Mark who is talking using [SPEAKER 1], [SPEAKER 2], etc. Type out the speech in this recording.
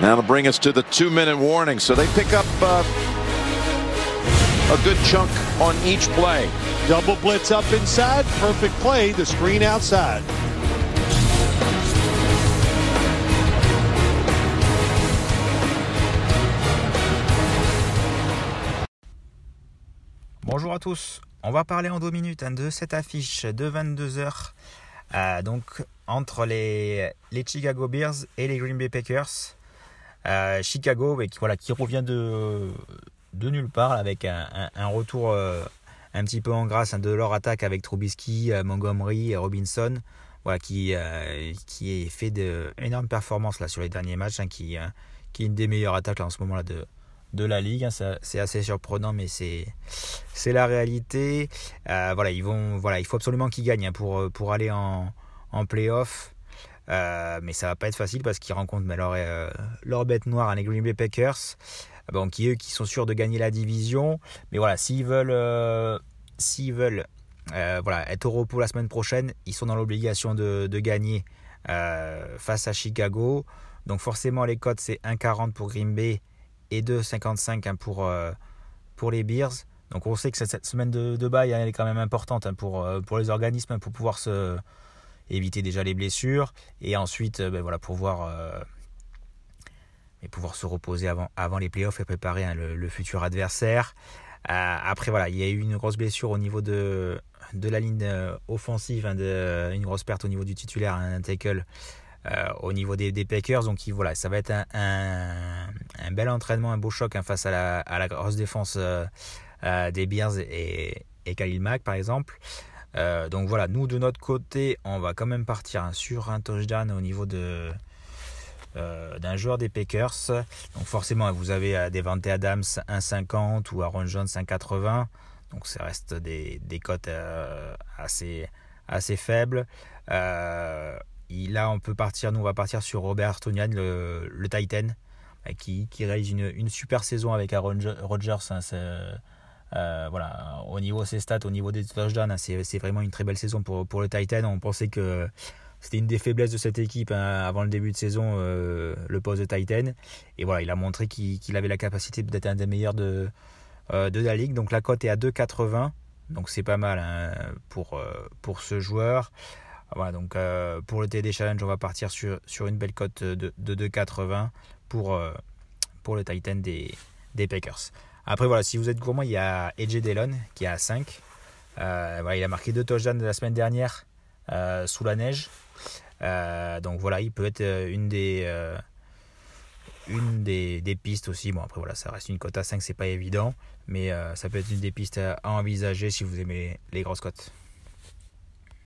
[SPEAKER 1] That'll bring us to the two-minute warning. So they pick up uh, a good chunk on each play.
[SPEAKER 2] Double blitz up inside. Perfect play. The screen outside.
[SPEAKER 3] Bonjour à tous. On va parler en deux minutes hein, de cette affiche de 22h euh, donc entre les, les Chicago Bears et les Green Bay Packers. Euh, Chicago qui, voilà, qui revient de, de nulle part avec un, retour euh, un petit peu en grâce hein, de leur attaque avec Trubisky, Montgomery, Robinson. Voilà, qui, qui fait d'énormes performances là, sur les derniers matchs, hein, qui, qui est une des meilleures attaques en ce moment là, de, de la ligue. Hein, c'est assez surprenant, mais c'est la réalité. Euh, voilà, ils vont, voilà, il faut absolument qu'ils gagnent pour, pour aller en, en playoff. Euh, mais ça va pas être facile parce qu'ils rencontrent mais leur, euh, bête noire, hein, les Green Bay Packers, bon, qui eux qui sont sûrs de gagner la division. Mais voilà, s'ils veulent, s'ils veulent voilà, être au repos la semaine prochaine, ils sont dans l'obligation de, gagner face à Chicago. Donc forcément les cotes c'est 1,40 pour Green Bay et 2,55 hein, pour, euh, pour les Bears. Donc on sait que cette semaine de, de bail elle est quand même importante hein, pour, euh, pour les organismes, pour pouvoir se, éviter déjà les blessures et ensuite euh, ben voilà, pouvoir, et pouvoir se reposer avant, avant les playoffs et préparer hein, le, futur adversaire. après voilà, il y a eu une grosse blessure au niveau de, de la ligne offensive, de, une grosse perte au niveau du titulaire, un tackle euh, au niveau des, Packers. Donc voilà, ça va être un, bel entraînement, un beau choc hein, face à la, grosse défense euh, euh, des Bears et, et Khalil Mack par exemple. Donc voilà, nous de notre côté, on va quand même partir hein, sur un touchdown au niveau de, d'un joueur des Packers. Donc forcément, vous avez des Devante Adams 1,50 ou Aaron Jones 1,80. Donc ça reste des, des cotes assez, assez faibles là, on peut partir, nous, on va partir sur Robert Tonian, le, Titan, euh, qui, réalise une, super saison avec Aaron Rodgers. Hein, euh, voilà, au niveau de ses stats, au niveau des touchdowns, hein, c'est vraiment une très belle saison pour, pour le Titan. On pensait que c'était une des faiblesses de cette équipe hein, avant le début de saison, euh, le poste de Titan. Et voilà, il a montré qu'il avait la capacité d'être un des meilleurs de, de la ligue. Donc la cote est à 2,80. Donc c'est pas mal pour, pour ce joueur. Voilà, donc euh, pour le TD Challenge, on va partir sur, sur une belle cote de, de 2,80 pour, euh, pour le Titan des, des Packers. Après, voilà, si vous êtes gourmand, il y a Edge Delon qui est à 5. Euh, il a marqué deux touchdowns de la semaine dernière sous la neige. donc voilà, il peut être une des, pistes aussi. Bon, après, voilà, ça reste une cote à 5, c'est pas évident. Mais ça peut être une des pistes à envisager si vous aimez les grosses cotes.